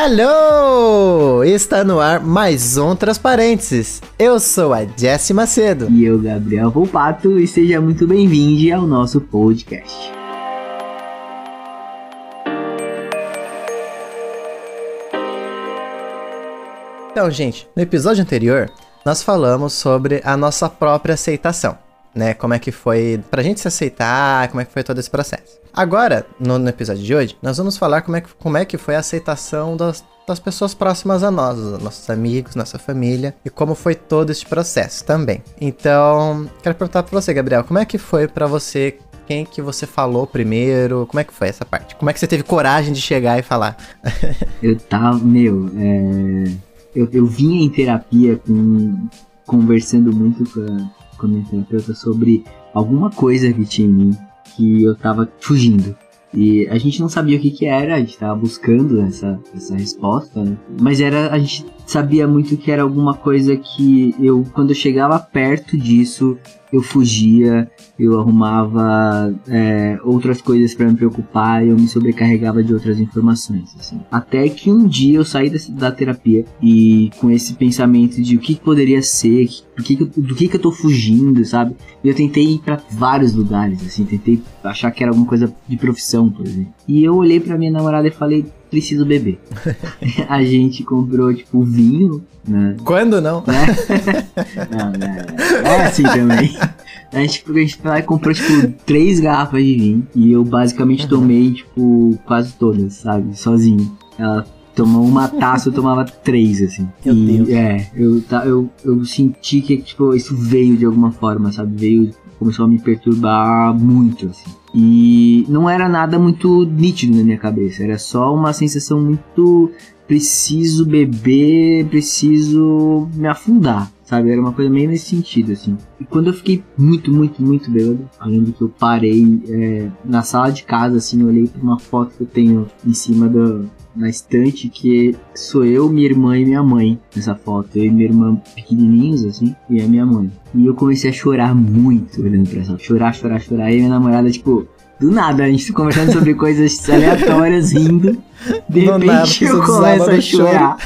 Hello! Está no ar mais um Transparênteses. Eu sou a Jessie Macedo. E eu, Gabriel Volpato, e seja muito bem-vindo ao nosso podcast. Então, gente, no episódio anterior, nós falamos sobre a nossa própria aceitação, né? Como é que foi pra gente se aceitar, como é que foi todo esse processo. Agora, no, no episódio de hoje, nós vamos falar como é que, como é que foi a aceitação das, das pessoas próximas a nós, nossos amigos, nossa família, e como foi todo esse processo também. Então, quero perguntar pra você, Gabriel, como é que foi para você quem que você falou primeiro? Como é que foi essa parte? Como é que você teve coragem de chegar e falar? eu tava, meu, é... eu, eu vinha em terapia com, conversando muito com a, com a minha terapeuta sobre alguma coisa que tinha em mim que eu tava fugindo. E a gente não sabia o que que era, a gente tava buscando essa, essa resposta, né? Mas era, a gente sabia muito que era alguma coisa que eu, quando eu chegava perto disso, eu fugia, eu arrumava é, outras coisas para me preocupar, eu me sobrecarregava de outras informações, assim. Até que um dia eu saí da, da terapia e com esse pensamento de o que, que poderia ser, do que, que, do que, que eu tô fugindo, sabe? E eu tentei ir para vários lugares, assim, tentei achar que era alguma coisa de profissão, por exemplo. E eu olhei para minha namorada e falei, preciso beber. a gente comprou, tipo, vinho, né? Quando não? Né? não? É assim também. A gente, a gente lá comprou, tipo, três garrafas de vinho. E eu basicamente uhum. tomei, tipo, quase todas, sabe? Sozinho. Ela tomou uma taça, eu tomava três, assim. Meu e, Deus. É, eu, eu, eu senti que, tipo, isso veio de alguma forma, sabe? Veio, começou a me perturbar muito, assim. E não era nada muito nítido na minha cabeça, era só uma sensação muito preciso beber, preciso me afundar, sabe? Era uma coisa meio nesse sentido, assim. E quando eu fiquei muito, muito, muito bêbado, além do que eu parei é, na sala de casa, assim, eu olhei para uma foto que eu tenho em cima do, na estante que sou eu, minha irmã e minha mãe nessa foto. Eu e minha irmã pequenininhos, assim, e a minha mãe. E eu comecei a chorar muito olhando pra essa foto. Chorar, chorar, chorar. E minha namorada, tipo, do nada, a gente conversando sobre coisas aleatórias, rindo. De repente nada, eu começo a chorar.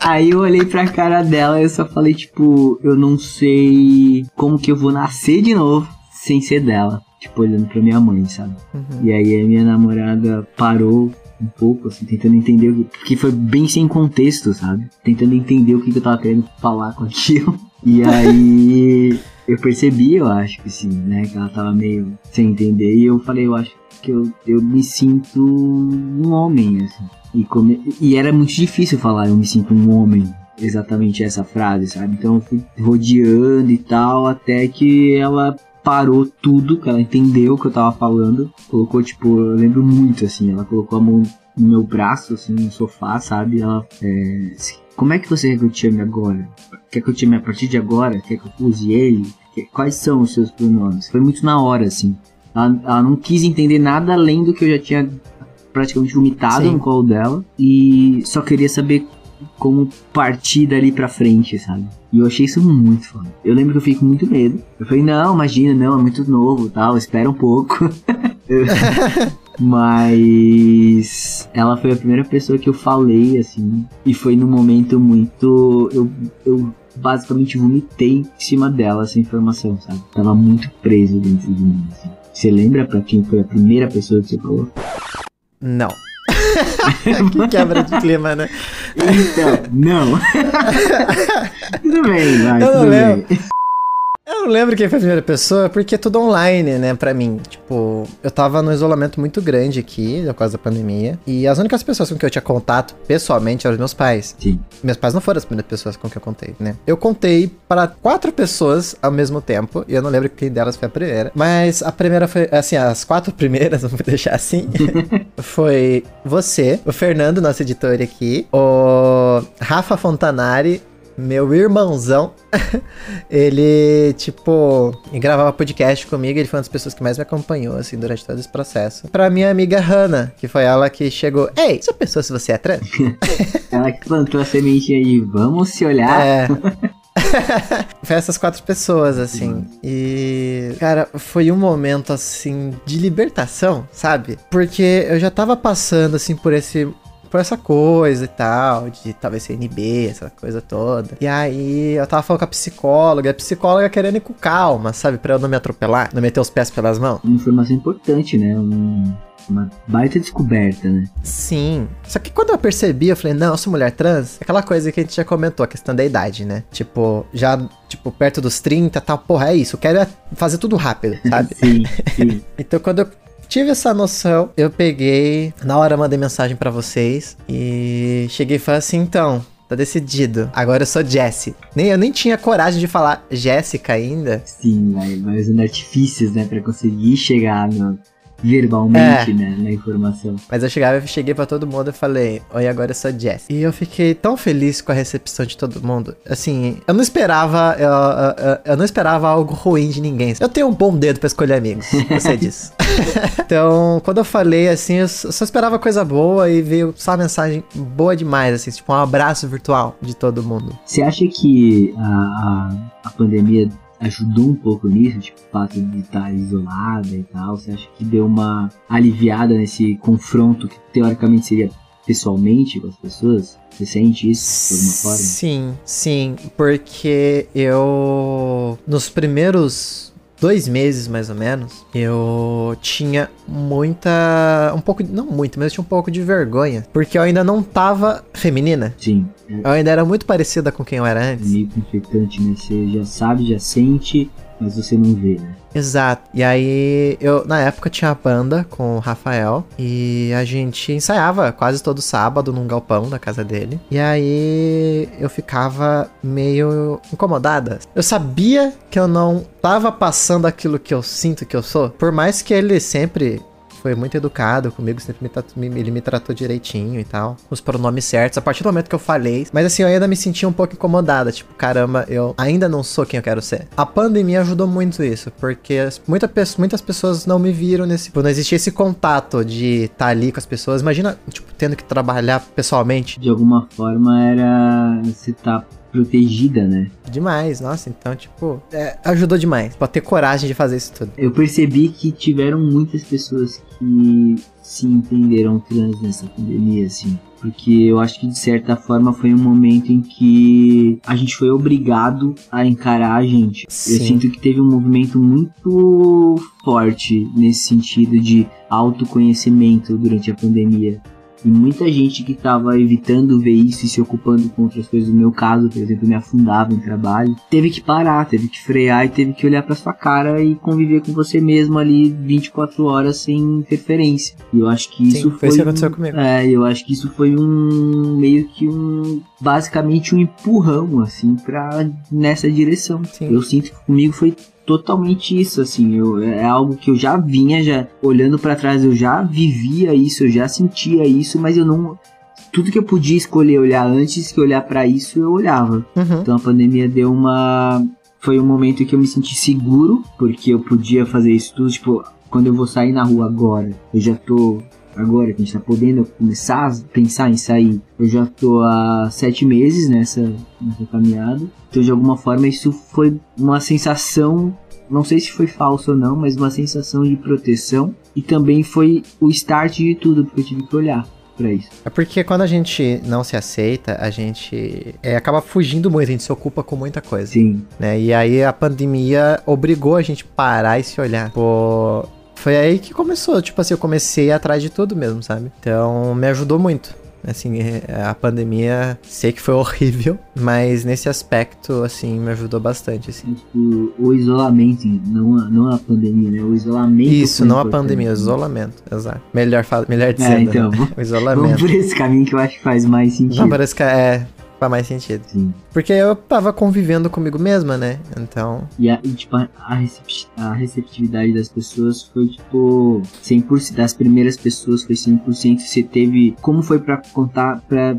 Aí eu olhei pra cara dela e eu só falei, tipo, eu não sei como que eu vou nascer de novo sem ser dela. Tipo, olhando pra minha mãe, sabe? Uhum. E aí a minha namorada parou um pouco, assim, tentando entender o que. Foi bem sem contexto, sabe? Tentando entender o que, que eu tava querendo falar com aquilo. E aí eu percebi, eu acho que sim, né? Que ela tava meio sem entender. E eu falei, eu acho que eu, eu me sinto um homem, assim. E, come... e era muito difícil falar, eu me sinto um homem. Exatamente essa frase, sabe? Então eu fui rodeando e tal, até que ela parou tudo, que ela entendeu o que eu tava falando. Colocou, tipo, eu lembro muito, assim, ela colocou a mão no meu braço, assim, no sofá, sabe? Ela, é, como é que você quer que eu te chame agora? Quer que eu te chame a partir de agora? Quer que eu use ele? Quais são os seus pronomes? Foi muito na hora, assim. Ela, ela não quis entender nada além do que eu já tinha praticamente vomitado Sim. no colo dela. E só queria saber como partir dali pra frente, sabe? E eu achei isso muito foda. Eu lembro que eu fiquei com muito medo. Eu falei, não, imagina, não, é muito novo tal, espera um pouco. Mas ela foi a primeira pessoa que eu falei, assim. E foi num momento muito. Eu, eu basicamente vomitei em cima dela essa informação, sabe? Tava muito preso dentro de mim, assim. Você lembra pra quem foi a primeira pessoa que você falou? Não. que quebra de clima, né? Então, não. tudo bem, vai, eu tudo bem. Eu não lembro quem foi a primeira pessoa, porque é tudo online, né, pra mim. Tipo, eu tava num isolamento muito grande aqui, por causa da pandemia. E as únicas pessoas com que eu tinha contato pessoalmente eram os meus pais. Sim. Meus pais não foram as primeiras pessoas com que eu contei, né? Eu contei para quatro pessoas ao mesmo tempo, e eu não lembro quem delas foi a primeira. Mas a primeira foi, assim, as quatro primeiras, vamos deixar assim, foi você, o Fernando, nosso editor aqui, o Rafa Fontanari, meu irmãozão, ele, tipo, gravava podcast comigo, ele foi uma das pessoas que mais me acompanhou, assim, durante todo esse processo. Pra minha amiga Hannah, que foi ela que chegou, ei, você pensou se você é trans? ela que plantou a semente aí, vamos se olhar. É. foi essas quatro pessoas, assim. E, cara, foi um momento, assim, de libertação, sabe? Porque eu já tava passando, assim, por esse por essa coisa e tal, de talvez ser NB, essa coisa toda. E aí eu tava falando com a psicóloga, a psicóloga querendo ir com calma, sabe? Pra eu não me atropelar, não meter os pés pelas mãos. Uma informação importante, né? Um, uma baita descoberta, né? Sim. Só que quando eu percebi, eu falei, não, eu sou mulher trans, aquela coisa que a gente já comentou, a questão da idade, né? Tipo, já, tipo, perto dos 30 tal, porra, é isso, eu quero é fazer tudo rápido, sabe? sim, sim. então quando eu tive essa noção, eu peguei, na hora mandei mensagem para vocês e cheguei e falei assim, então, tá decidido. Agora eu sou Jessie. Nem, eu nem tinha coragem de falar Jéssica ainda. Sim, vai, vai usando artifícios, né, pra conseguir chegar no, verbalmente, é. né, na informação. Mas eu chegava, eu cheguei para todo mundo e falei, oi, agora eu sou Jess. E eu fiquei tão feliz com a recepção de todo mundo. Assim, eu não esperava, eu, eu, eu não esperava algo ruim de ninguém. Eu tenho um bom dedo para escolher amigos, sei disso. então, quando eu falei assim, eu só esperava coisa boa e veio só uma mensagem boa demais, assim, tipo um abraço virtual de todo mundo. Você acha que a, a, a pandemia ajudou um pouco nisso, tipo, o fato de estar isolada e tal? Você acha que deu uma aliviada nesse confronto que teoricamente seria pessoalmente com as pessoas? Você sente isso de alguma forma? Sim, sim, porque eu nos primeiros dois meses mais ou menos, eu tinha muita. Um pouco. Não muito, mas eu tinha um pouco de vergonha. Porque eu ainda não tava feminina. Sim. Eu ainda era muito parecida com quem eu era antes. Meio conflitante, né? Você já sabe, já sente, mas você não vê, né? Exato. E aí, eu, na época, tinha a banda com o Rafael. E a gente ensaiava quase todo sábado num galpão da casa dele. E aí, eu ficava meio incomodada. Eu sabia que eu não tava passando aquilo que eu sinto que eu sou. Por mais que ele sempre foi muito educado comigo, sempre me, me, ele me tratou direitinho e tal, com os pronomes certos, a partir do momento que eu falei. Mas assim, eu ainda me sentia um pouco incomodada, tipo, caramba, eu ainda não sou quem eu quero ser. A pandemia ajudou muito isso, porque muita, muitas pessoas não me viram nesse. Tipo, não existia esse contato de estar tá ali com as pessoas. Imagina, tipo, tendo que trabalhar pessoalmente. De alguma forma era você tá protegida, né? Demais, nossa, então, tipo, é, ajudou demais pra ter coragem de fazer isso tudo. Eu percebi que tiveram muitas pessoas que se entenderam trans nessa pandemia, assim. Porque eu acho que de certa forma foi um momento em que a gente foi obrigado a encarar a gente. Sim. Eu sinto que teve um movimento muito forte nesse sentido de autoconhecimento durante a pandemia. E muita gente que estava evitando ver isso e se ocupando com outras coisas, no meu caso, por exemplo, me afundava em trabalho, teve que parar, teve que frear e teve que olhar para sua cara e conviver com você mesmo ali 24 horas sem interferência. E eu acho que isso foi. Foi isso que aconteceu comigo. É, eu acho que isso foi um. meio que um. basicamente um empurrão, assim, pra. nessa direção. Sim. Eu sinto que comigo foi totalmente isso, assim, eu, é algo que eu já vinha, já olhando para trás, eu já vivia isso, eu já sentia isso, mas eu não tudo que eu podia escolher olhar antes que olhar para isso, eu olhava. Uhum. Então a pandemia deu uma foi um momento em que eu me senti seguro, porque eu podia fazer isso tudo, tipo, quando eu vou sair na rua agora, eu já tô agora que a gente tá podendo começar a pensar em sair, eu já tô há sete meses nessa, nessa caminhada. Então, de alguma forma, isso foi uma sensação, não sei se foi falso ou não, mas uma sensação de proteção. E também foi o start de tudo, porque eu tive que olhar para isso. É porque quando a gente não se aceita, a gente é, acaba fugindo muito, a gente se ocupa com muita coisa. Sim. Né? E aí a pandemia obrigou a gente parar e se olhar. Pô, foi aí que começou, tipo assim, eu comecei atrás de tudo mesmo, sabe? Então me ajudou muito. Assim, é, a pandemia, sei que foi horrível, mas nesse aspecto, assim, me ajudou bastante, assim. O, o isolamento, não a, não a pandemia, né? O isolamento. Isso, não a pandemia, o isolamento, exato. Melhor, melhor é, dizendo, é, então, né? o isolamento. Vamos por esse caminho que eu acho que faz mais sentido. Não, parece que é, faz mais sentido. Sim. Porque eu tava convivendo comigo mesma, né? Então. E, a, e tipo, a, a, receptividade das pessoas foi, tipo, 100%. Das primeiras pessoas foi 100%. Você teve. Como foi para contar pra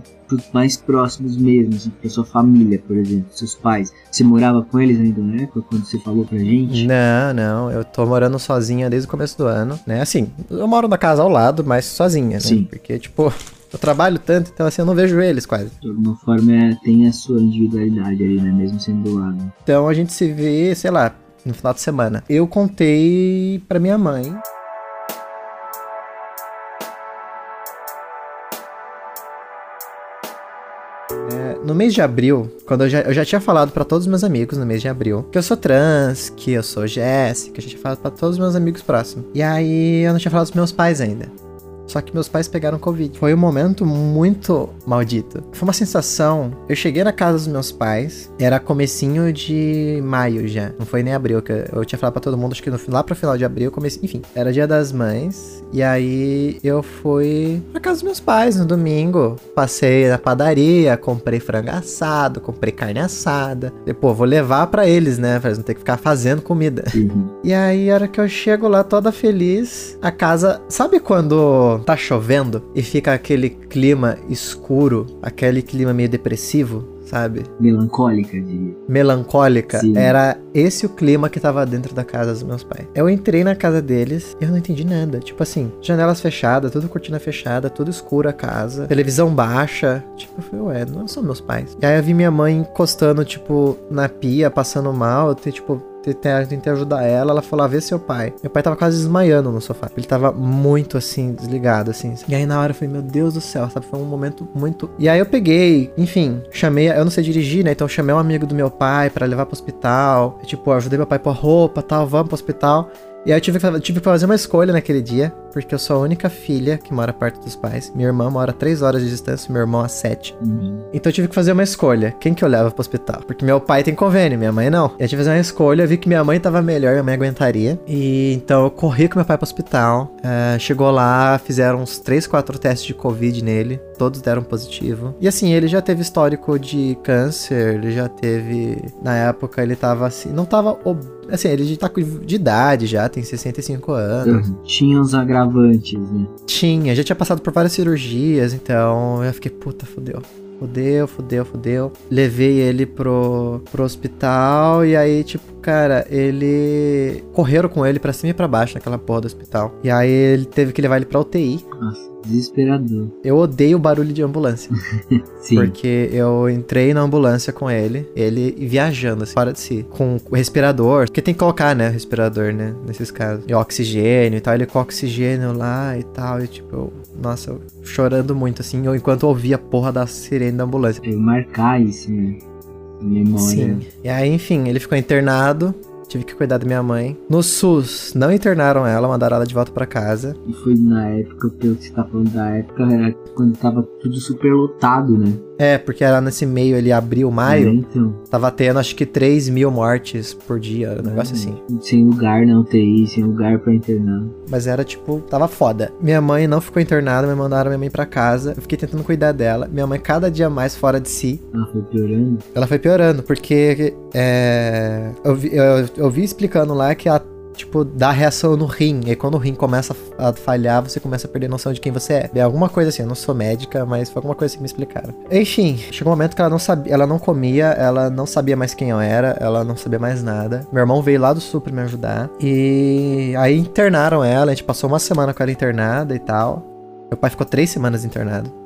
mais próximos mesmo, assim, pra sua família, por exemplo, seus pais. Você morava com eles ainda na época, quando você falou pra gente? Não, não, eu tô morando sozinha desde o começo do ano, né? Assim, eu moro na casa ao lado, mas sozinha, né? Sim. Porque, tipo, eu trabalho tanto, então assim, eu não vejo eles quase. De alguma forma é, tem a sua individualidade ali, né? Mesmo sendo do lado. Então a gente se vê, sei lá, no final de semana. Eu contei pra minha mãe no mês de abril, quando eu já, eu já tinha falado pra todos os meus amigos no mês de abril que eu sou trans, que eu sou Jéssica, eu já tinha falado pra todos os meus amigos próximos. E aí eu não tinha falado pros meus pais ainda. Só que meus pais pegaram Covid. Foi um momento muito maldito. Foi uma sensação. Eu cheguei na casa dos meus pais, era comecinho de maio já. Não foi nem abril, que eu tinha falado pra todo mundo, acho que no, lá pro final de abril, comecei. Enfim, era dia das mães. E aí eu fui pra casa dos meus pais no domingo. Passei na padaria, comprei frango assado, comprei carne assada. Depois, vou levar para eles, né? Pra eles não ter que ficar fazendo comida. Uhum. E aí, a hora que eu chego lá toda feliz, a casa. Sabe quando tá chovendo e fica aquele clima escuro, aquele clima meio depressivo, sabe? Melancólica de. Melancólica. Sim. Era esse o clima que tava dentro da casa dos meus pais. Eu entrei na casa deles e eu não entendi nada. Tipo assim, janelas fechadas, tudo cortina fechada, tudo escuro a casa, televisão baixa. Tipo, eu falei, ué, não são meus pais. E aí eu vi minha mãe encostando, tipo, na pia, passando mal. Eu te- tipo, tentei, ajudar ela, ela falou, ah, vê seu pai. Meu pai tava quase desmaiando no sofá. Ele tava muito, assim, desligado, assim. E aí na hora eu falei, meu Deus do céu, sabe? Foi um momento muito... E aí eu peguei, enfim, chamei... Eu não sei dirigir, né? Então chamei um amigo do meu pai pra levar pro hospital. Tipo, ajudei meu pai a pôr roupa tal, vamos pro hospital. E aí eu tive que, tive que fazer uma escolha naquele dia, porque eu sou a única filha que mora perto dos pais. Minha irmã mora a 3 horas de distância, meu irmão a 7. Uhum. Então eu tive que fazer uma escolha. Quem que eu levo pro hospital? Porque meu pai tem convênio, minha mãe não. Eu tive que fazer uma escolha, vi que minha mãe tava melhor, minha mãe aguentaria. E então eu corri com meu pai pro hospital. É, chegou lá, fizeram uns 3, 4 testes de Covid nele. Todos deram positivo. E assim, ele já teve histórico de câncer, ele já teve. Na época ele tava assim. Não tava. ob- Assim, ele já tá de idade já, tem 65 anos. Uhum. Tinha agravantes, né? Tinha, já tinha passado por várias cirurgias, então eu fiquei, puta, fodeu. Fudeu, fudeu, fudeu. Levei ele pro, pro hospital e aí, tipo, cara, ele. Correram com ele pra cima e pra baixo naquela porra do hospital. E aí ele teve que levar ele pra UTI. Nossa, desesperador. Eu odeio o barulho de ambulância. Sim. Porque eu entrei na ambulância com ele, ele viajando, assim, fora de si, com o respirador, porque tem que colocar, né, respirador, né, nesses casos. E oxigênio e tal, ele com oxigênio lá e tal, e tipo, eu- nossa, eu chorando muito, assim, eu, enquanto eu ouvia a porra da sirene da ambulância. É, marcar isso, né? Memória. Sim. E aí, enfim, ele ficou internado, tive que cuidar da minha mãe. No SUS, não internaram ela, mandaram ela de volta pra casa. E foi na época, pelo que você tá falando da época, era quando tava tudo super lotado, né? É, porque era nesse meio, ele abril, É, maio, então. tava tendo acho que 3 mil mortes por dia, um negócio assim. Sem lugar na UTI, sem lugar pra internar. Mas era tipo, tava foda. Minha mãe não ficou internada, me mandaram minha mãe pra casa. Eu fiquei tentando cuidar dela. Minha mãe, cada dia mais fora de si. Ah, foi piorando? Ela foi piorando, porque é, eu, vi, eu, eu vi explicando lá que ela, tipo, dá reação no rim. E quando o rim começa a falhar, você começa a perder noção de quem você é. É alguma coisa assim, eu não sou médica, mas foi alguma coisa assim que me explicaram. Enfim, chegou um momento que ela não sabia, ela não comia, ela não sabia mais quem eu era, ela não sabia mais nada. Meu irmão veio lá do sul pra me ajudar. E aí internaram ela, a gente passou uma semana com ela internada e tal. Meu pai ficou três semanas internado.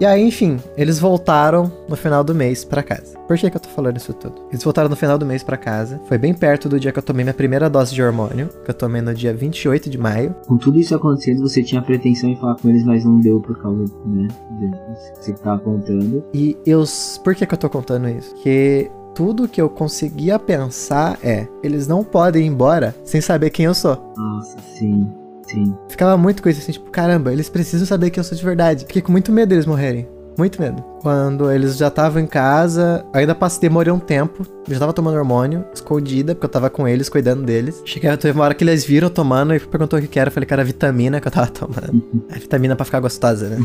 E aí, enfim, eles voltaram no final do mês pra casa. Por que, que eu tô falando isso tudo? Eles voltaram no final do mês pra casa. Foi bem perto do dia que eu tomei minha primeira dose de hormônio, que eu tomei no dia 28 de maio. Com tudo isso acontecendo, você tinha pretensão em falar com eles, mas não deu por causa, né? disso que você tava contando. E eu. Por que, que eu tô contando isso? Que tudo que eu conseguia pensar é: eles não podem ir embora sem saber quem eu sou. Nossa, sim, sim. Ficava muito com isso assim, tipo, caramba, eles precisam saber que eu sou de verdade. Fiquei com muito medo deles morrerem. Muito medo. Quando eles já estavam em casa, ainda passei, demorei um tempo. Eu já tava tomando hormônio, escondida, porque eu tava com eles, cuidando deles. Cheguei, teve uma hora que eles viram tomando e perguntou o que que era. Eu falei que era vitamina que eu tava tomando. É vitamina pra ficar gostosa, né?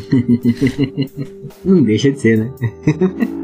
Não deixa de ser, né?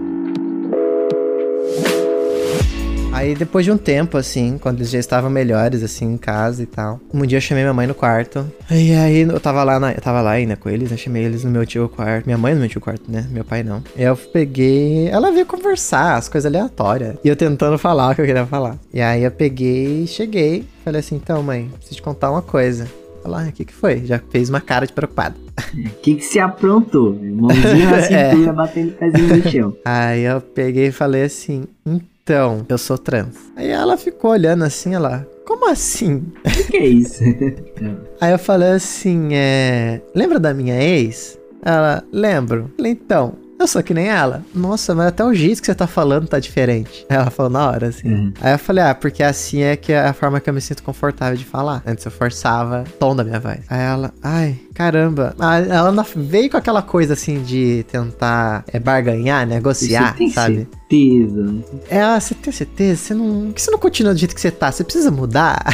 Aí depois de um tempo, assim, quando eles já estavam melhores, assim, em casa e tal. Um dia eu chamei minha mãe no quarto. E aí eu tava lá, na, eu tava lá ainda com eles, né? Chamei eles no meu tio quarto. Minha mãe no meu tio quarto, né? Meu pai não. E eu peguei. Ela veio conversar, as coisas aleatórias. E eu tentando falar o que eu queria falar. E aí eu peguei, cheguei, falei assim: então, mãe, preciso te contar uma coisa. Ela, ah, o que que foi? Já fez uma cara de preocupado. O que que você aprontou? Mãozinha na É. cintura, batendo o pezinho no chão. Aí eu peguei e falei assim: então, eu sou trans. Aí ela ficou olhando assim, ela, como assim? O que, que é isso? Aí eu falei assim, é. Lembra da minha ex? Ela, lembro. Falei, então, Eu sou que nem ela. Nossa, mas até o jeito que você tá falando tá diferente. Aí ela falou na hora, assim. Uhum. Aí eu falei, ah, porque assim é que é a forma que eu me sinto confortável de falar. Antes eu forçava o tom da minha voz. Aí ela, ai, caramba. Ela veio com aquela coisa assim de tentar é, barganhar, negociar, Você tem sabe? certeza? É, ah, você tem certeza? Você não. Por que você não continua do jeito que você tá? Você precisa mudar?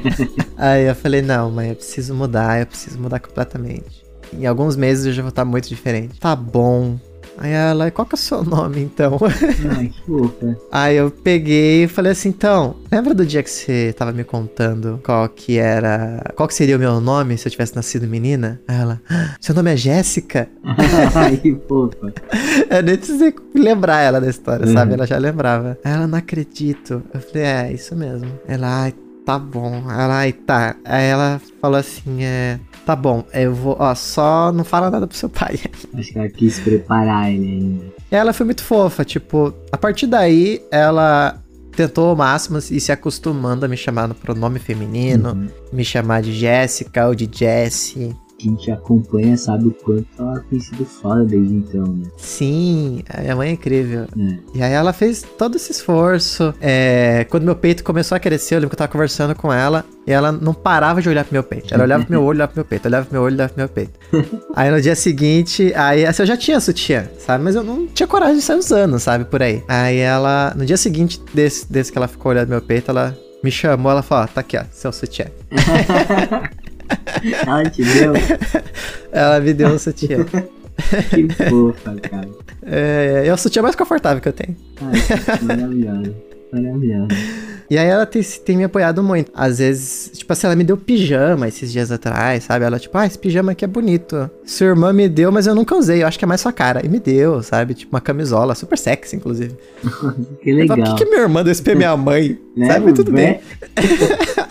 Aí eu falei, não, mãe, eu preciso mudar, eu preciso mudar completamente. Em alguns meses eu já vou estar muito diferente. Tá bom. Aí ela, qual que é o seu nome então? Ai, que fofa. Aí eu peguei e falei assim, então, lembra do dia que você tava me contando qual que era. Qual que seria o meu nome se eu tivesse nascido menina? Aí ela, "Ah, seu nome é Jéssica? Ai, que fofa. Eu nem precisei lembrar ela da história, Uhum. sabe? Ela já lembrava. Aí ela, não acredito. Eu falei, é, isso mesmo. Ela, ai, tá bom. Ela, ai, tá. Aí ela falou assim, é, tá bom, eu vou, ó, só não fala nada pro seu pai. Acho que ela quis preparar ele ainda. Ela foi muito fofa, tipo, a partir daí ela tentou ao máximo ir se acostumando a me chamar no pronome feminino, Uhum. me chamar de Jéssica ou de Jessie. Quem te acompanha sabe o quanto ela tem sido foda desde então, né? Sim, a minha mãe é incrível. É. E aí ela fez todo esse esforço. É, quando meu peito começou a crescer, eu lembro que eu tava conversando com ela e ela não parava de olhar pro meu peito. Ela olhava pro meu olho, olhava pro meu peito, olhava pro meu olho, olhava pro meu peito. aí no dia seguinte, aí assim, eu já tinha sutiã, sabe? Mas eu não tinha coragem de sair usando, sabe? Por aí. Aí ela, no dia seguinte desse, desse que ela ficou olhando meu peito, ela me chamou, ela falou, ó, tá aqui, ó, seu sutiã. Ela te deu? Ela me deu um sutiã. Que fofa, cara. É, é o sutiã mais confortável que eu tenho. Ai, maravilhosa. Maravilhosa. E aí ela tem, tem me apoiado muito. Às vezes, tipo assim, ela me deu pijama esses dias atrás, sabe? Ela, tipo, ah, esse pijama aqui é bonito. Sua irmã me deu, mas eu nunca usei. Eu acho que é mais sua cara. E me deu, sabe? Tipo, uma camisola, super sexy, inclusive. Que legal. Por que, que minha irmã deu isso pra minha mãe? Né, sabe? Tudo bem.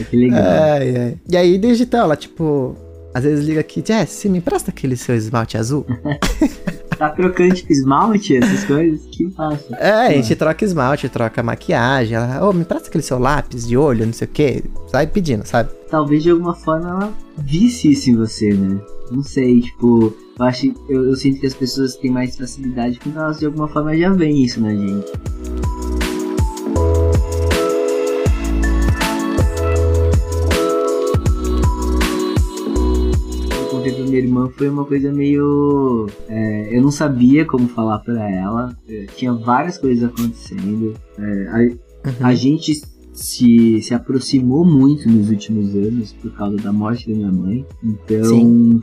É que legal. Ai, ai. E aí, desde então, ela, tipo, às vezes liga aqui, Jess, me empresta aquele seu esmalte azul? Tá trocando tipo esmalte, essas coisas? Que massa. É, a gente troca esmalte, troca maquiagem. Ela, ô, me empresta aquele seu lápis de olho, não sei o quê. Sai pedindo, sabe? Talvez de alguma forma ela visse isso em você, né? Não sei, tipo, eu acho, eu, eu sinto que as pessoas têm mais facilidade quando elas de alguma forma já veem isso na gente. Minha irmã foi uma coisa meio. é, eu não sabia como falar pra ela. é, tinha várias coisas acontecendo. é, a- Uhum. a gente se, se aproximou muito nos últimos anos por causa da morte da minha mãe. Então, Sim.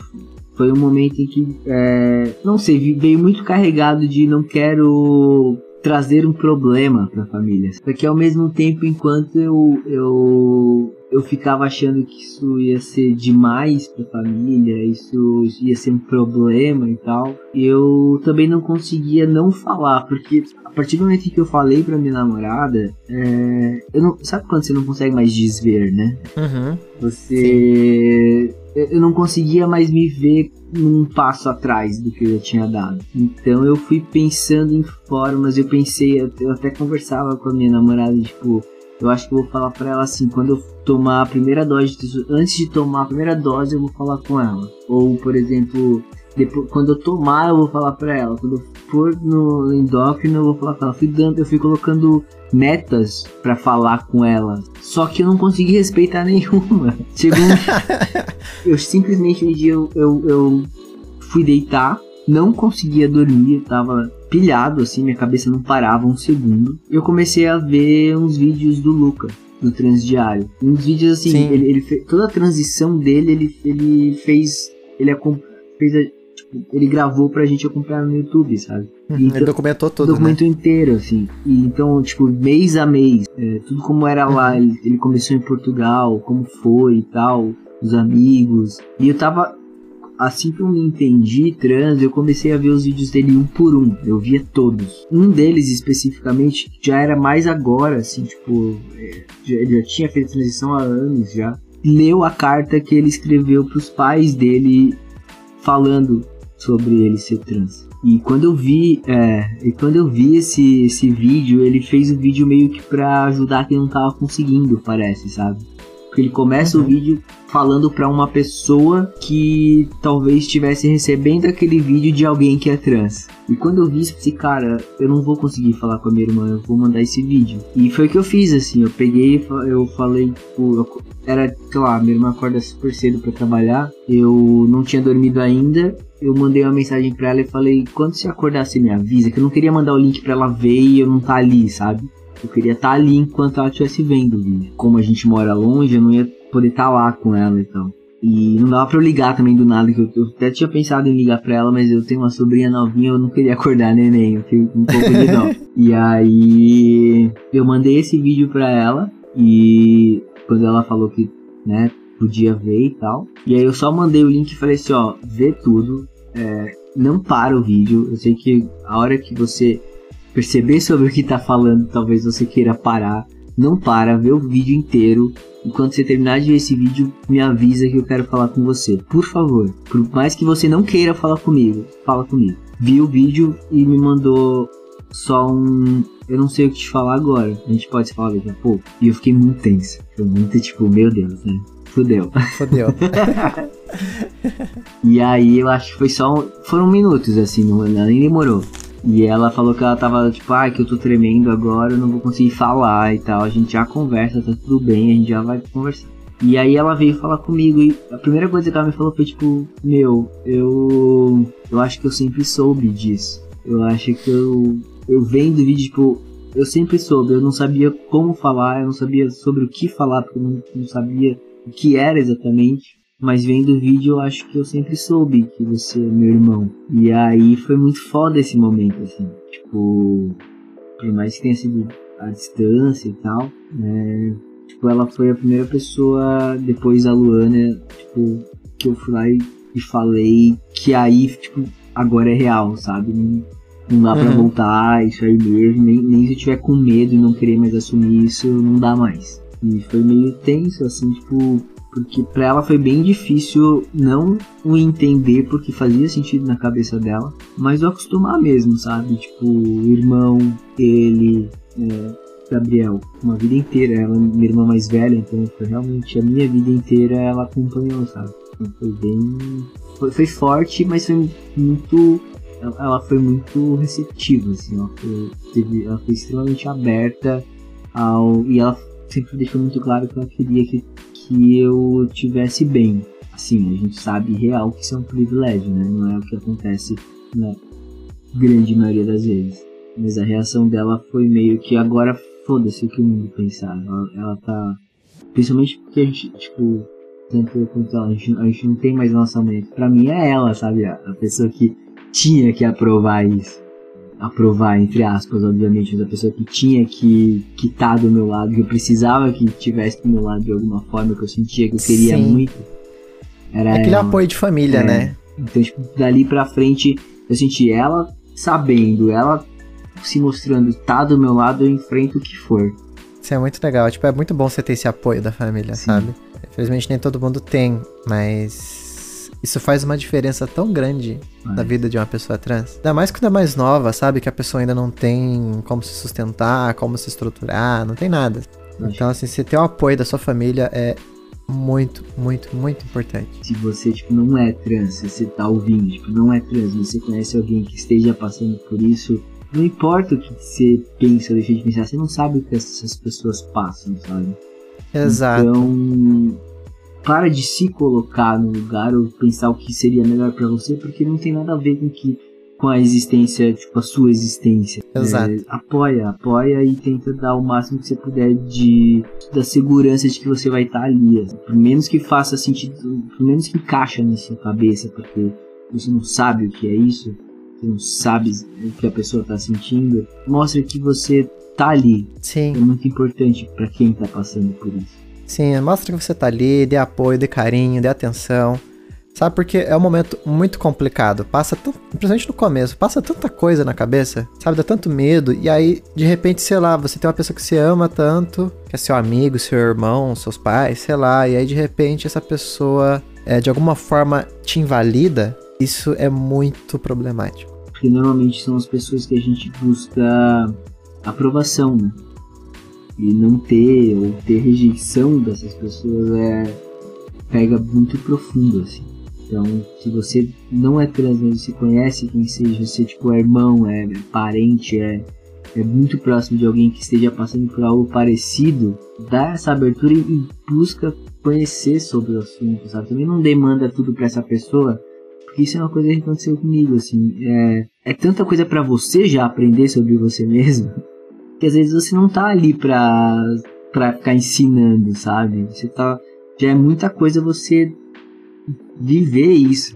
foi um momento em que, é, não sei, veio muito carregado de não quero trazer um problema pra família. Porque ao mesmo tempo, enquanto eu, eu, eu ficava achando que isso ia ser demais pra família, isso ia ser um problema e tal, eu também não conseguia não falar, porque a partir do momento que eu falei pra minha namorada, é, eu não, sabe quando você não consegue mais desver, né? Uhum. Você. Eu eu não conseguia mais me ver num passo atrás do que eu já tinha dado. Então eu fui pensando em formas, eu pensei, eu até conversava com a minha namorada, tipo, eu acho que eu vou falar pra ela assim, quando eu tomar a primeira dose, antes de tomar a primeira dose, eu vou falar com ela. Ou, por exemplo, depois, quando eu tomar, eu vou falar pra ela. Quando eu for no endócrino, eu vou falar pra ela. Fui dando, eu fui colocando metas pra falar com ela. Só que eu não consegui respeitar nenhuma. Chegou um... eu simplesmente um dia eu, eu, eu fui deitar, não conseguia dormir, eu tava pilhado assim, minha cabeça não parava um segundo. Eu comecei a ver uns vídeos do Luca. Do Transdiário. Uns vídeos assim, Sim. ele, ele fe- toda a transição dele, ele, ele fez. Ele fez a- tipo, ele gravou pra gente acompanhar no YouTube, sabe? Uhum. Então- Ele documentou o tudo, né? inteiro, assim. E então, tipo, mês a mês, é, tudo como era lá. Uhum. Ele, ele começou em Portugal, como foi e tal, os amigos. E eu tava. Assim que eu entendi trans, eu comecei a ver os vídeos dele um por um. Eu via todos. Um deles especificamente já era mais agora, assim, tipo. é, já, tinha feito transição há anos já. Leu a carta que ele escreveu pros pais dele falando sobre ele ser trans. E quando eu vi, é, e quando eu vi esse, esse vídeo, ele fez o vídeo meio que pra ajudar quem não tava conseguindo, parece, sabe? Porque ele começa Uhum. o vídeo falando pra uma pessoa que talvez estivesse recebendo aquele vídeo de alguém que é trans. E quando eu vi isso, eu pensei, cara, eu não vou conseguir falar com a minha irmã, eu vou mandar esse vídeo. E foi o que eu fiz, assim, eu peguei, e eu falei, tipo, era, sei lá, minha irmã acorda super cedo pra trabalhar, eu não tinha dormido ainda, eu mandei uma mensagem pra ela e falei, quando você acordar, você me avisa, que eu não queria mandar o link pra ela ver e eu não tá ali, sabe? Eu queria estar ali enquanto ela estivesse vendo o vídeo. Como a gente mora longe, eu não ia poder estar lá com ela e tal. E não dava pra eu ligar também do nada, que eu, eu até tinha pensado em ligar pra ela, mas eu tenho uma sobrinha novinha, eu não queria acordar neném, eu fiquei um pouco de dó. e aí eu mandei esse vídeo pra ela e quando ela falou que, né, podia ver e tal. E aí eu só mandei o link e falei assim, ó, vê tudo, é, não para o vídeo. Eu sei que a hora que você perceber sobre o que tá falando, talvez você queira parar. Não para, vê o vídeo inteiro. E quando você terminar de ver esse vídeo, me avisa que eu quero falar com você. Por favor. Por mais que você não queira falar comigo, fala comigo. Vi o vídeo e me mandou só um. Eu não sei o que te falar agora. A gente pode falar daqui a pouco. E eu fiquei muito tenso. Foi muito tipo, meu Deus, né? Fudeu. Fodeu. E aí eu acho que foi só. um- Foram minutos, assim, não, nem demorou. E ela falou que ela tava tipo, ai, que eu tô tremendo agora, eu não vou conseguir falar e tal. A gente já conversa, tá tudo bem, a gente já vai conversar. E aí ela veio falar comigo e a primeira coisa que ela me falou foi tipo, meu, eu. Eu acho que eu sempre soube disso. Eu acho que eu. Eu vendo vídeo, tipo, eu sempre soube, eu não sabia como falar, eu não sabia sobre o que falar, porque eu não, não sabia o que era exatamente. Mas vendo o vídeo, eu acho que eu sempre soube que você é meu irmão. E aí foi muito foda esse momento, assim. Tipo, por mais que tenha sido a distância e tal, né? Tipo, ela foi a primeira pessoa, depois da Luana, tipo, que eu fui lá e, e falei que aí, tipo, agora é real, sabe? Não, não dá pra Uhum. voltar, isso aí mesmo. Nem, nem se eu tiver com medo e não querer mais assumir isso, não dá mais. E foi meio tenso, assim, tipo, porque pra ela foi bem difícil não o entender porque fazia sentido na cabeça dela, mas o acostumar mesmo, sabe? Tipo, o irmão, ele, é, Gabriel, uma vida inteira, ela é minha irmã mais velha, então foi realmente a minha vida inteira ela acompanhou, sabe? Então foi bem. Foi, foi forte, mas foi muito. Ela foi muito receptiva, assim, ela foi, teve, ela foi extremamente aberta ao. E ela sempre deixou muito claro que ela queria que que eu tivesse bem. Assim, a gente sabe real que isso é um privilégio, né? Não é o que acontece na grande maioria das vezes. Mas a reação dela foi meio que agora foda-se o que o mundo pensar. Ela, ela tá. Principalmente porque a gente, tipo, tanto eu quanto ela, a gente, a gente não tem mais lançamento. Pra mim é ela, sabe? A, a pessoa que tinha que aprovar isso. Aprovar, entre aspas, obviamente, mas a pessoa que tinha que que tá do meu lado, que eu precisava que tivesse do meu lado de alguma forma, que eu sentia que eu queria Sim. muito. Era Aquele ela. apoio de família, É. né? Então, tipo, dali pra frente, eu senti ela sabendo, ela se mostrando, tá do meu lado, eu enfrento o que for. Isso é muito legal. Tipo, é muito bom você ter esse apoio da família, Sim. sabe? Infelizmente nem todo mundo tem, mas isso faz uma diferença tão grande na Mas- vida de uma pessoa trans. Ainda mais quando é mais nova, sabe? Que a pessoa ainda não tem como se sustentar, como se estruturar, não tem nada. Acho Então, assim, você ter o apoio da sua família é muito, muito, muito importante. Se você, tipo, não é trans, se você tá ouvindo, tipo, não é trans, você conhece alguém que esteja passando por isso, não importa o que você pensa ou deixa de pensar, você não sabe o que essas pessoas passam, sabe? Exato. Então, para de se colocar no lugar ou pensar o que seria melhor pra você, porque não tem nada a ver com que com a existência, tipo, a sua existência. Exato. É, apoia, apoia e tenta dar o máximo que você puder de da segurança de que você vai estar ali. assim. Por menos que faça sentido, por menos que encaixa na sua cabeça, porque você não sabe o que é isso, você não sabe o que a pessoa tá sentindo, mostra que você tá ali. É Sim, muito importante pra quem tá passando por isso. Sim. Mostra que você tá ali, dê apoio, dê carinho, dê atenção. Sabe, porque é um momento muito complicado. Passa, tanto, principalmente no começo, passa tanta coisa na cabeça, sabe? Dá tanto medo. E aí, de repente, sei lá, você tem uma pessoa que você ama tanto, que é seu amigo, seu irmão, seus pais, sei lá. E aí, de repente, essa pessoa, é, de alguma forma, te invalida. Isso é muito problemático. Porque normalmente são as pessoas que a gente busca aprovação, né? E não ter, ou ter rejeição dessas pessoas é. pega muito profundo, assim. Então, se você não é trans, mas você conhece quem seja, você tipo é irmão, é, é parente, é, é muito próximo de alguém que esteja passando por algo parecido, dá essa abertura e busca conhecer sobre o assunto, sabe? Também não demanda tudo para essa pessoa, porque isso é uma coisa que aconteceu comigo, assim. É, é tanta coisa para você já aprender sobre você mesmo, que às vezes você não tá ali pra, pra ficar ensinando, sabe? Você tá. Já é muita coisa você viver isso.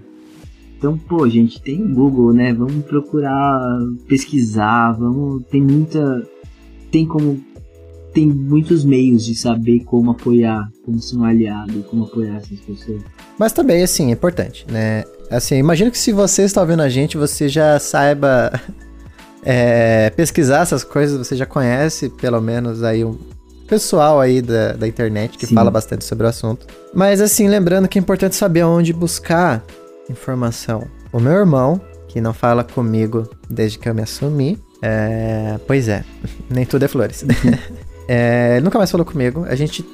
Então, pô, gente, tem Google, né? Vamos procurar pesquisar, vamos. Tem muita. Tem como. Tem muitos meios de saber como apoiar, como ser um aliado, como apoiar essas pessoas. Mas também, assim, é importante, né? Assim, imagino que se você está ouvindo a gente, você já saiba é, pesquisar essas coisas, você já conhece, pelo menos, aí um pessoal aí da, da internet que Sim. fala bastante sobre o assunto. Mas, assim, lembrando que é importante saber onde buscar informação. O meu irmão, que não fala comigo desde que eu me assumi, é... pois é, nem tudo é flores. é, ele nunca mais falou comigo. A gente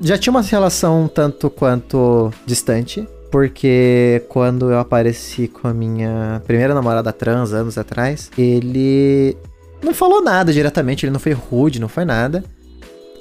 já tinha uma relação tanto quanto distante, porque quando eu apareci com a minha primeira namorada trans anos atrás, ele não falou nada diretamente, ele não foi rude, não foi nada.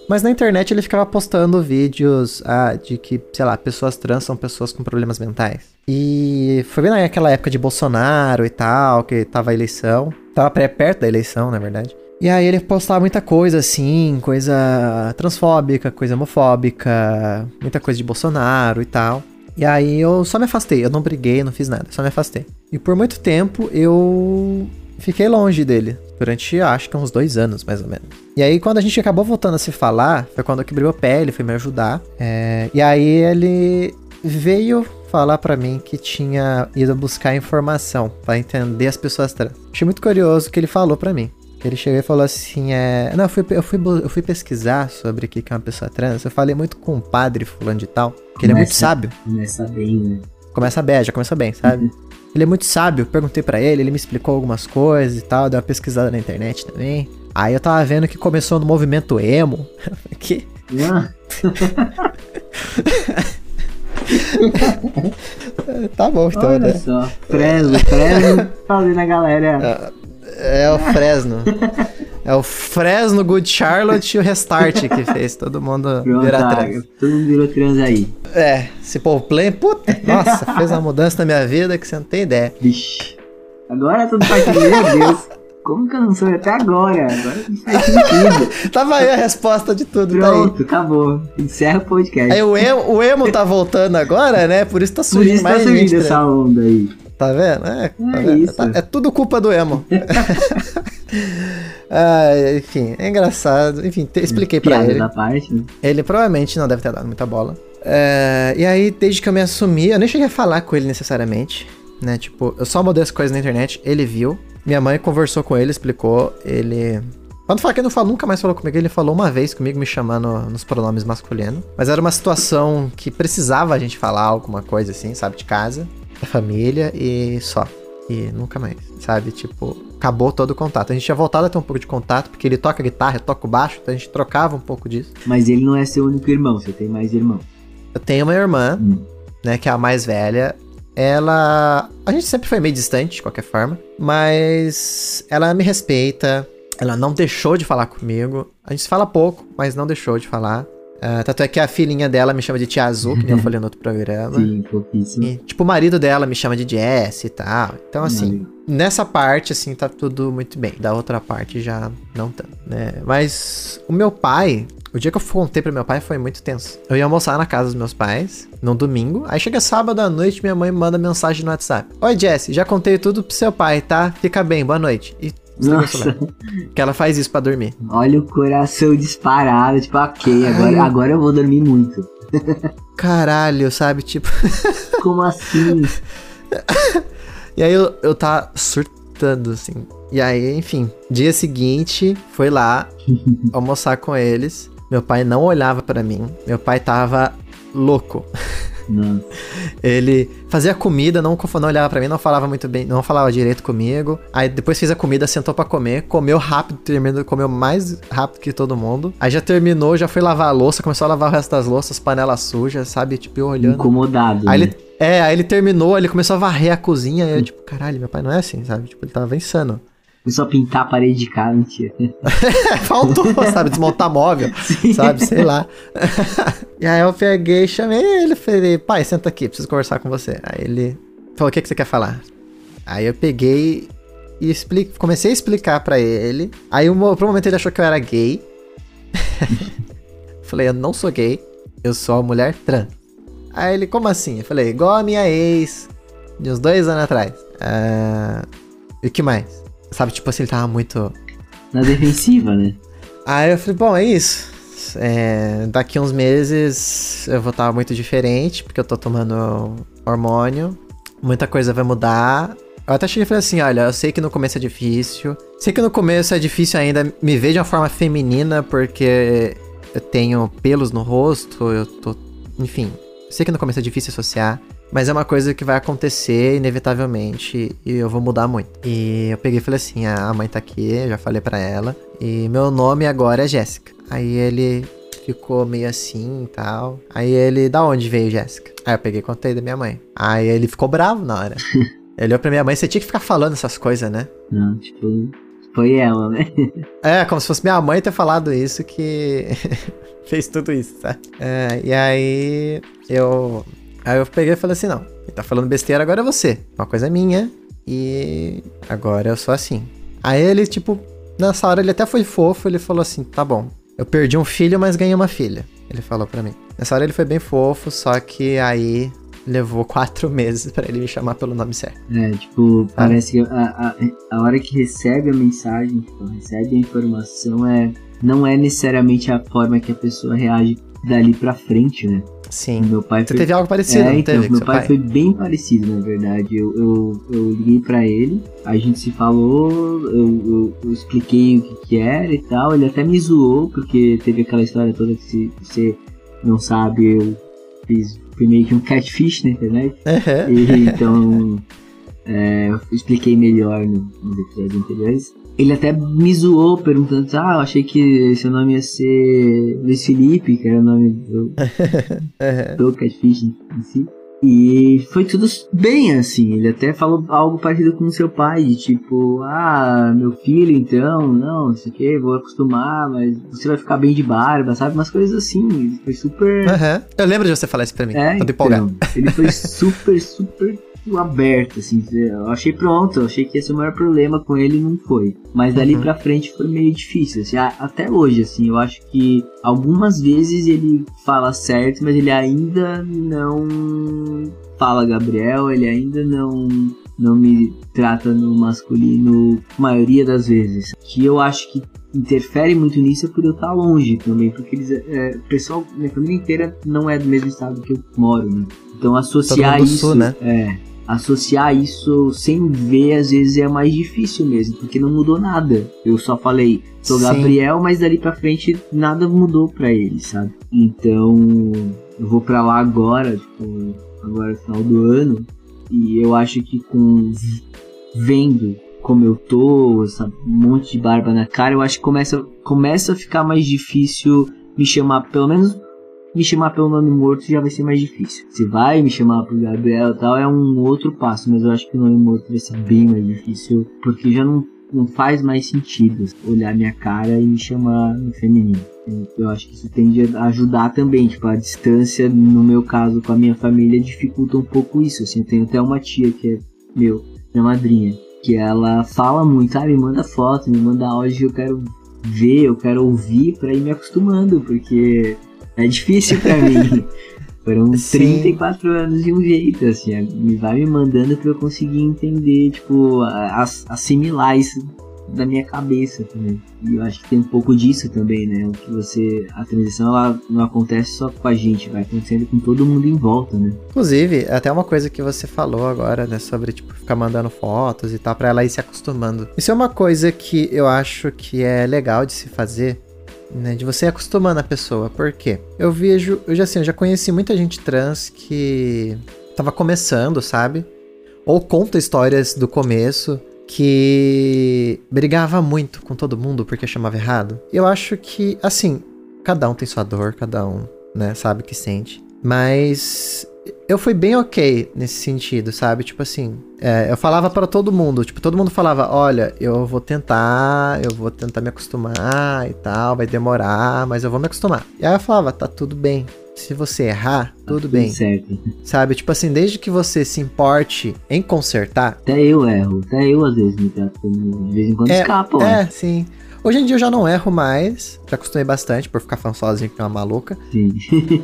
Mas na internet ele ficava postando vídeos ah, de que, sei lá, pessoas trans são pessoas com problemas mentais. E foi bem naquela época de Bolsonaro e tal, que tava a eleição. Tava pré perto da eleição, na verdade. E aí ele postava muita coisa assim, coisa transfóbica, coisa homofóbica, muita coisa de Bolsonaro e tal. E aí eu só me afastei, eu não briguei, não fiz nada, só me afastei. E por muito tempo eu fiquei longe dele. Durante, acho que uns dois anos, mais ou menos. E aí, quando a gente acabou voltando a se falar, foi quando eu quebrei o pé, ele foi me ajudar. É, e aí ele veio falar para mim que tinha ido buscar informação para entender as pessoas trans. Achei muito curioso o que ele falou para mim. Ele chegou e falou assim, é... Não, eu fui, eu fui, eu fui pesquisar sobre o que é uma pessoa trans. Eu falei muito com um padre fulano de tal, que começa, ele é muito sábio. Começa bem, né? Começa bem, já começa bem, sabe? Uhum. Ele é muito sábio. Perguntei para ele, ele me explicou algumas coisas e tal. Deu uma pesquisada na internet também. Aí eu tava vendo que começou no movimento emo. que? Ah. tá bom, então, Olha né? só. Fresno, Fresno fazendo a galera. É, é o Fresno. É o Fresno Good Charlotte e o Restart que fez todo mundo Pronto, virar tá, trans. Todo mundo virou trans aí. É, se pô, play, puta, nossa, fez uma mudança na minha vida que você não tem ideia. Vixe. Agora tudo faz meu Deus. Como que eu não sou até agora? Agora não faz sentido. Tava aí a resposta de tudo, Pronto, tá acabou. Encerra o podcast. Aí o emo, o emo tá voltando agora, né? Por isso tá surgindo Por isso tá mais tá surgindo essa onda aí. Tá vendo? É, tá é vendo? Isso. Tá, é tudo culpa do emo. ah, enfim, é engraçado. Enfim, te, expliquei pra ele. Da parte, né? Ele provavelmente não deve ter dado muita bola. É, e aí, desde que eu me assumi, eu nem cheguei a falar com ele necessariamente, né? Tipo, eu só mudei as coisas na internet, ele viu. Minha mãe conversou com ele, explicou. Ele quando fala que ele não falou, nunca mais falou comigo, ele falou uma vez comigo me chamando nos pronomes masculinos. Mas era uma situação que precisava a gente falar alguma coisa assim, sabe, de casa, da família e só. E nunca mais, sabe? Tipo, acabou todo o contato. A gente tinha voltado a ter um pouco de contato, porque ele toca guitarra, eu toco baixo, então a gente trocava um pouco disso. Mas ele não é seu único irmão, você tem mais irmão. Eu tenho uma irmã, hum. né, que é a mais velha. Ela. A gente sempre foi meio distante, de qualquer forma. Mas ela me respeita. Ela não deixou de falar comigo. A gente fala pouco, mas não deixou de falar. Uh, tanto é que a filhinha dela me chama de Tia Azul, que nem eu falei no outro programa. Sim, pouquíssimo. E, tipo, o marido dela me chama de Jess e tal. Então, assim, nessa parte, assim, tá tudo muito bem. Da outra parte já não tanto, né? Mas o meu pai, o dia que eu contei pro meu pai foi muito tenso. Eu ia almoçar na casa dos meus pais, num domingo. Aí chega sábado à noite, minha mãe manda mensagem no WhatsApp. Oi, Jess, já contei tudo pro seu pai, tá? Fica bem, boa noite. E nossa. Que ela faz isso para dormir. Olha o coração disparado, tipo, ok, agora, agora eu vou dormir muito. Caralho, sabe? Tipo. Como assim? e aí eu, eu tá surtando, assim. E aí, enfim, dia seguinte, foi lá almoçar com eles. Meu pai não olhava para mim. Meu pai tava louco. Nossa. Ele fazia comida, não, não olhava pra mim, não falava muito bem, não falava direito comigo. Aí depois fez a comida, sentou pra comer, comeu rápido, terminou, comeu mais rápido que todo mundo. Aí já terminou, já foi lavar a louça, começou a lavar o resto das louças, panela suja, sabe? Tipo, eu olhando. Incomodado. Aí né? ele, é, aí ele terminou, ele começou a varrer a cozinha, e eu, tipo, caralho, meu pai não é assim, sabe? Tipo, ele tava insano. Começou a pintar a parede de casa, mentira. Faltou, sabe? Desmontar móvel, sabe? Sei lá. e aí eu peguei, chamei ele, falei, pai, senta aqui, preciso conversar com você. Aí ele falou, o que, que você quer falar? Aí eu peguei e explique, comecei a explicar pra ele. Aí um, por um momento ele achou que eu era gay. falei, eu não sou gay, eu sou uma mulher trans. Aí ele, como assim? Eu falei, igual a minha ex, de uns dois anos atrás. Ah, e o que mais? Sabe, tipo assim, ele tava muito. Na defensiva, né? Aí eu falei, bom, é isso. É, daqui uns meses eu vou estar muito diferente, porque eu tô tomando hormônio. Muita coisa vai mudar. Eu até cheguei e falei assim: olha, eu sei que no começo é difícil. Sei que no começo é difícil ainda me ver de uma forma feminina, porque eu tenho pelos no rosto, eu tô. Enfim, sei que no começo é difícil associar. Mas é uma coisa que vai acontecer inevitavelmente e eu vou mudar muito. E eu peguei e falei assim: a mãe tá aqui, já falei para ela. E meu nome agora é Jéssica. Aí ele ficou meio assim e tal. Aí ele, da onde veio Jéssica? Aí eu peguei e contei da minha mãe. Aí ele ficou bravo na hora. ele olhou pra minha mãe, você tinha que ficar falando essas coisas, né? Não, tipo, foi ela, né? É, como se fosse minha mãe ter falado isso que fez tudo isso, tá? É, e aí eu Aí eu peguei e falei assim: não, ele tá falando besteira, agora é você. Uma coisa minha. E agora eu sou assim. Aí ele, tipo, nessa hora ele até foi fofo, ele falou assim: tá bom, eu perdi um filho, mas ganhei uma filha. Ele falou pra mim. Nessa hora ele foi bem fofo, só que aí levou quatro meses para ele me chamar pelo nome certo. É, tipo, parece que a, a, a hora que recebe a mensagem, tipo, recebe a informação, é não é necessariamente a forma que a pessoa reage dali pra frente, né? Sim. Meu pai Você foi... teve algo parecido, é, não então, teve? Meu seu pai, foi bem parecido, na verdade. Eu, eu, eu liguei pra ele, a gente se falou, eu, eu, expliquei o que, que era e tal. Ele até me zoou, porque teve aquela história toda que se você não sabe, eu fiz meio que um catfish na internet. Uhum. E, então, é, eu expliquei melhor no, nos episódios anteriores. Ele até me zoou perguntando, ah, eu achei que seu nome ia ser Luiz Felipe, que era o nome do, Uhum. do Catfish em si. E foi tudo bem assim. Ele até falou algo parecido com o seu pai, de tipo, ah, meu filho, então, não, não sei o que, vou acostumar, mas você vai ficar bem de barba, sabe? Umas coisas assim. Foi super. Uhum. Eu lembro de você falar isso pra mim. É, empolgado. então, ele foi super, super aberto, assim. Eu achei pronto, eu achei que esse o maior problema com ele não foi. Mas dali Uhum. pra frente foi meio difícil, assim, até hoje, assim, eu acho que algumas vezes ele fala certo, mas ele ainda não fala Gabriel, ele ainda não não me trata no masculino maioria das vezes. Que eu acho que interfere muito nisso é por eu estar longe também, porque eles, é, o pessoal, minha família inteira não é do mesmo estado que eu moro, né? Então associar isso, sul, né? é, associar isso sem ver às vezes é mais difícil mesmo, porque não mudou nada. Eu só falei, sou Sim. Gabriel, mas dali pra frente nada mudou pra ele, sabe? Então, eu vou pra lá agora, tipo, agora no final do ano, e eu acho que com vendo como eu tô, essa monte de barba na cara, eu acho que começa, começa a ficar mais difícil me chamar, pelo menos me chamar pelo nome morto já vai ser mais difícil. Se vai me chamar pro Gabriel e tal, é um outro passo, mas eu acho que o nome morto vai ser bem mais difícil, porque já não, não faz mais sentido olhar minha cara e me chamar no feminino. Eu acho que isso tende a ajudar também, tipo, a distância, no meu caso, com a minha família, dificulta um pouco isso, assim, eu tenho até uma tia que é, meu, minha madrinha, que ela fala muito, ah, me manda foto, me manda áudio, eu quero ver, eu quero ouvir pra ir me acostumando, porque é difícil pra mim. Foram Sim. 34 anos de um jeito, assim, me vai me mandando pra eu conseguir entender, tipo, assimilar isso da minha cabeça também. E eu acho que tem um pouco disso também, né? O que você. A transição ela não acontece só com a gente, vai acontecendo com todo mundo em volta, né? Inclusive, até uma coisa que você falou agora, né, sobre, tipo, ficar mandando fotos e tal, pra ela ir se acostumando. Isso é uma coisa que eu acho que é legal de se fazer, né? De você acostumando a pessoa. Por quê? Eu vejo, eu já assim, eu já conheci muita gente trans que tava começando, sabe? Ou conta histórias do começo que brigava muito com todo mundo porque chamava errado. Eu acho que, assim, cada um tem sua dor, cada um, né, sabe o que sente. Mas eu fui bem ok nesse sentido, sabe? Tipo assim, é, eu falava para todo mundo, tipo, todo mundo falava, olha, eu vou tentar, eu vou tentar me acostumar e tal, vai demorar, mas eu vou me acostumar. E aí eu falava, tá tudo bem. Se você errar, tá tudo, tudo bem. Certo. Sabe? Tipo assim, desde que você se importe em consertar. Até eu erro, até eu às vezes me trato de vez em quando é, escapo. É, sim. Hoje em dia eu já não erro mais, já acostumei bastante por ficar falando sozinho que é uma maluca. Sim.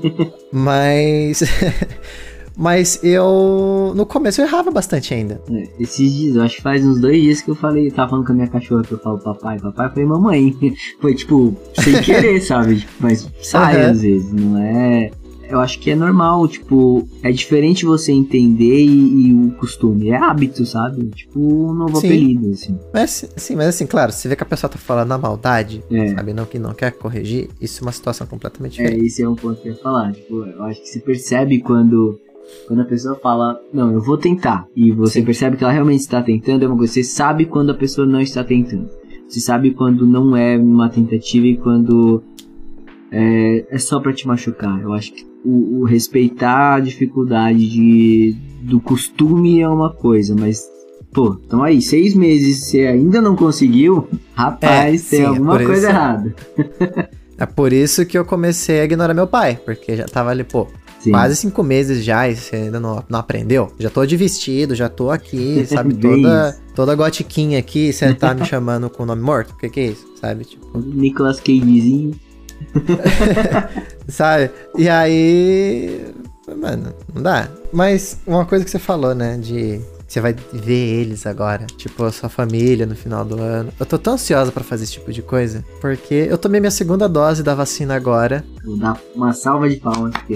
Mas. Mas eu. No começo eu errava bastante ainda. É, esses dias, eu acho que faz uns dois dias que eu falei, eu tava falando com a minha cachorra que eu falo papai, papai, eu falei mamãe. Foi tipo, sem querer, sabe? Mas sai uhum. às vezes, não é eu acho que é normal, tipo, é diferente você entender e, e o costume. É hábito, sabe? Tipo, um novo sim. apelido, assim. Mas, sim, mas assim, claro, você vê que a pessoa tá falando na maldade, é. sabe? Não que não quer corrigir, isso é uma situação completamente é, diferente. É, esse é um ponto que eu ia falar. Tipo, eu acho que se percebe quando. Quando a pessoa fala, não, eu vou tentar, e você sim. percebe que ela realmente está tentando, é uma coisa. Você sabe quando a pessoa não está tentando. Você sabe quando não é uma tentativa e quando é, é só para te machucar. Eu acho que o, o, respeitar a dificuldade de, do costume é uma coisa, mas pô, então aí, seis meses você ainda não conseguiu, rapaz, é, tem sim, é alguma é coisa isso, errada. é por isso que eu comecei a ignorar meu pai, porque já tava ali, pô, Sim. Quase cinco meses já e você ainda não, não aprendeu? Já tô de vestido, já tô aqui, sabe? toda, toda gotiquinha aqui, você tá me chamando com o nome morto? O que que é isso? Sabe? Tipo... Nicolas Cagezinho. Sabe? E aí. Mano, não dá. Mas uma coisa que você falou, né? De. Você vai ver eles agora, tipo a sua família no final do ano. Eu tô tão ansiosa para fazer esse tipo de coisa, porque eu tomei minha segunda dose da vacina agora. Vou dar uma salva de palmas aqui.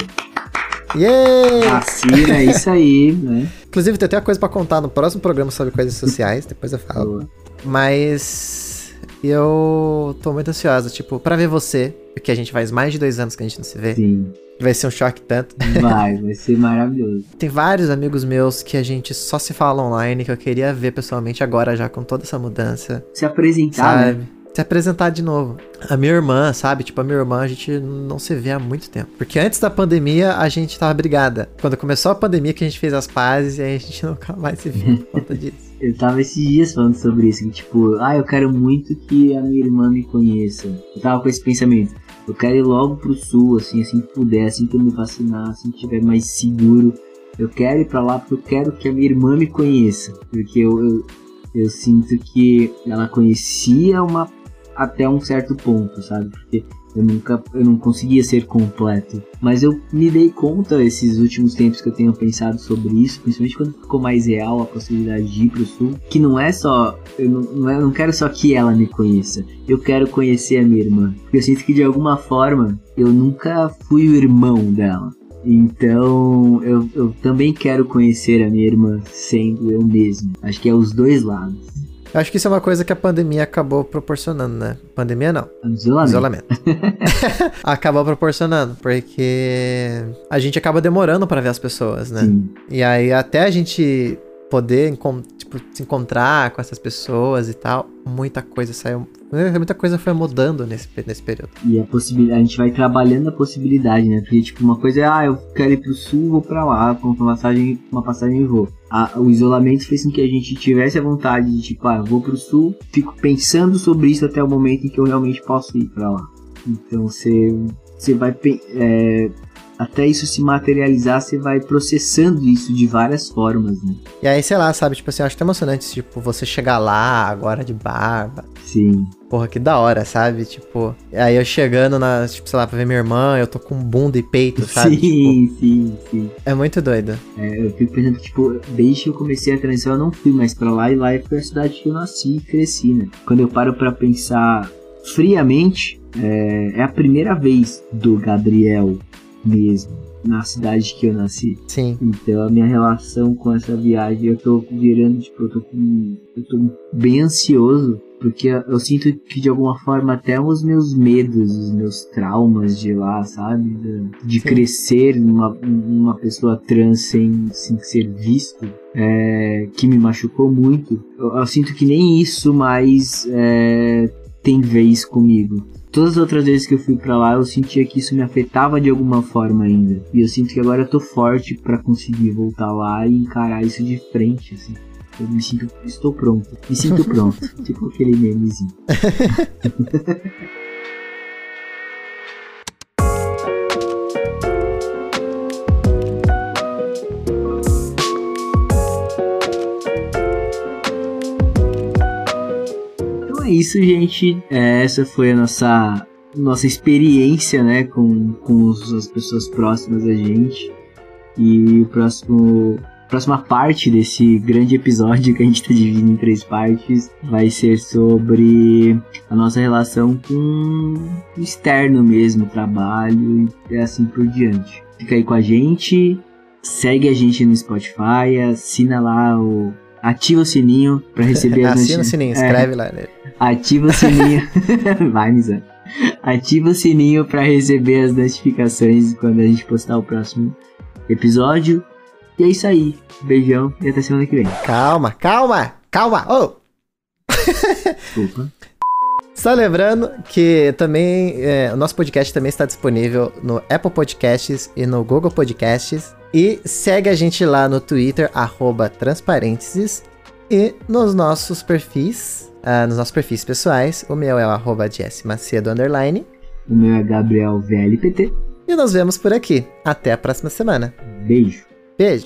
Yeah! Vacina, é isso aí, né? Inclusive, tem até uma coisa para contar no próximo programa sobre coisas sociais, depois eu falo. Boa. Mas eu tô muito ansiosa, tipo, para ver você, porque a gente faz mais de dois anos que a gente não se vê. Sim. Vai ser um choque tanto. Vai, vai ser maravilhoso. Tem vários amigos meus que a gente só se fala online, que eu queria ver pessoalmente agora já com toda essa mudança. Se apresentar, né? sabe? Né? Se apresentar de novo. A minha irmã, sabe? Tipo, a minha irmã, a gente não se vê há muito tempo. Porque antes da pandemia, a gente tava brigada. Quando começou a pandemia, que a gente fez as pazes, e aí a gente nunca mais se viu por conta disso. Eu tava esses dias falando sobre isso, que tipo, ah, eu quero muito que a minha irmã me conheça. Eu tava com esse pensamento. Eu quero ir logo pro sul, assim, assim que puder, assim que eu me vacinar, assim que tiver mais seguro. Eu quero ir pra lá porque eu quero que a minha irmã me conheça. Porque eu, eu, eu sinto que ela conhecia uma até um certo ponto, sabe? Porque eu nunca, eu não conseguia ser completo. Mas eu me dei conta esses últimos tempos que eu tenho pensado sobre isso, principalmente quando ficou mais real a possibilidade de ir pro sul, que não é só, eu não, não, é, não quero só que ela me conheça, eu quero conhecer a minha irmã. Porque eu sinto que de alguma forma eu nunca fui o irmão dela. Então eu, eu também quero conhecer a minha irmã sendo eu mesmo. Acho que é os dois lados. Eu acho que isso é uma coisa que a pandemia acabou proporcionando, né? Pandemia não. Isolamento. Isolamento. acabou proporcionando, porque a gente acaba demorando para ver as pessoas, né? Sim. E aí até a gente poder se encontrar com essas pessoas e tal, muita coisa saiu. Muita coisa foi mudando nesse, nesse período. E a possibilidade, a gente vai trabalhando a possibilidade, né? Porque, tipo, uma coisa é, ah, eu quero ir pro sul, vou pra lá, com uma passagem, uma passagem e vou. A, o isolamento fez com que a gente tivesse a vontade de, tipo, ah, vou pro sul, fico pensando sobre isso até o momento em que eu realmente posso ir pra lá. Então você, você vai é, até isso se materializar, você vai processando isso de várias formas, né? E aí, sei lá, sabe, tipo assim, eu acho tão emocionante, tipo, você chegar lá agora de barba. Sim. Porra, que da hora, sabe? Tipo, aí eu chegando na, tipo, sei lá, pra ver minha irmã, eu tô com bunda e peito, sabe? Sim, tipo, sim, sim. É muito doido. É, eu fico pensando, tipo, desde que eu comecei a transição, eu não fui mais pra lá, e lá foi a cidade que eu nasci e cresci, né? Quando eu paro pra pensar friamente, é, é a primeira vez do Gabriel mesmo na cidade que eu nasci. Sim. Então a minha relação com essa viagem, eu tô virando, tipo, eu tô com. Eu tô bem ansioso Porque eu sinto que de alguma forma até os meus medos, os meus traumas de lá, sabe? De, crescer uma, uma pessoa trans sem, sem ser visto, é, que me machucou muito. Eu, eu, sinto que nem isso mais é, tem vez comigo. Todas as outras vezes que eu fui para lá, eu sentia que isso me afetava de alguma forma ainda. E eu sinto que agora eu tô forte para conseguir voltar lá e encarar isso de frente, assim. Eu me sinto, estou pronto. Me sinto pronto. tipo aquele memezinho. isso, gente. É, essa foi a nossa nossa experiência, né, com, com as pessoas próximas a gente. E o próximo próxima parte desse grande episódio que a gente está dividindo em três partes vai ser sobre a nossa relação com o externo mesmo, trabalho e assim por diante. Fica aí com a gente, segue a gente no Spotify, assina lá o. Ativa o sininho para receber as Assina o sininho, escreve é, lá. Né? Ativa o sininho. Vai, Misa. Ativa o sininho para receber as notificações quando a gente postar o próximo episódio. E é isso aí. Beijão e até semana que vem. Calma, calma, calma. Oh. Desculpa. Só lembrando que também é, o nosso podcast também está disponível no Apple Podcasts e no Google Podcasts. E segue a gente lá no Twitter, arroba transparênteses. E nos nossos perfis, uh, nos nossos perfis pessoais, o meu é o arroba Macedo, underline. O meu é Gabriel VLPT. E nos vemos por aqui. Até a próxima semana. Beijo. Beijo.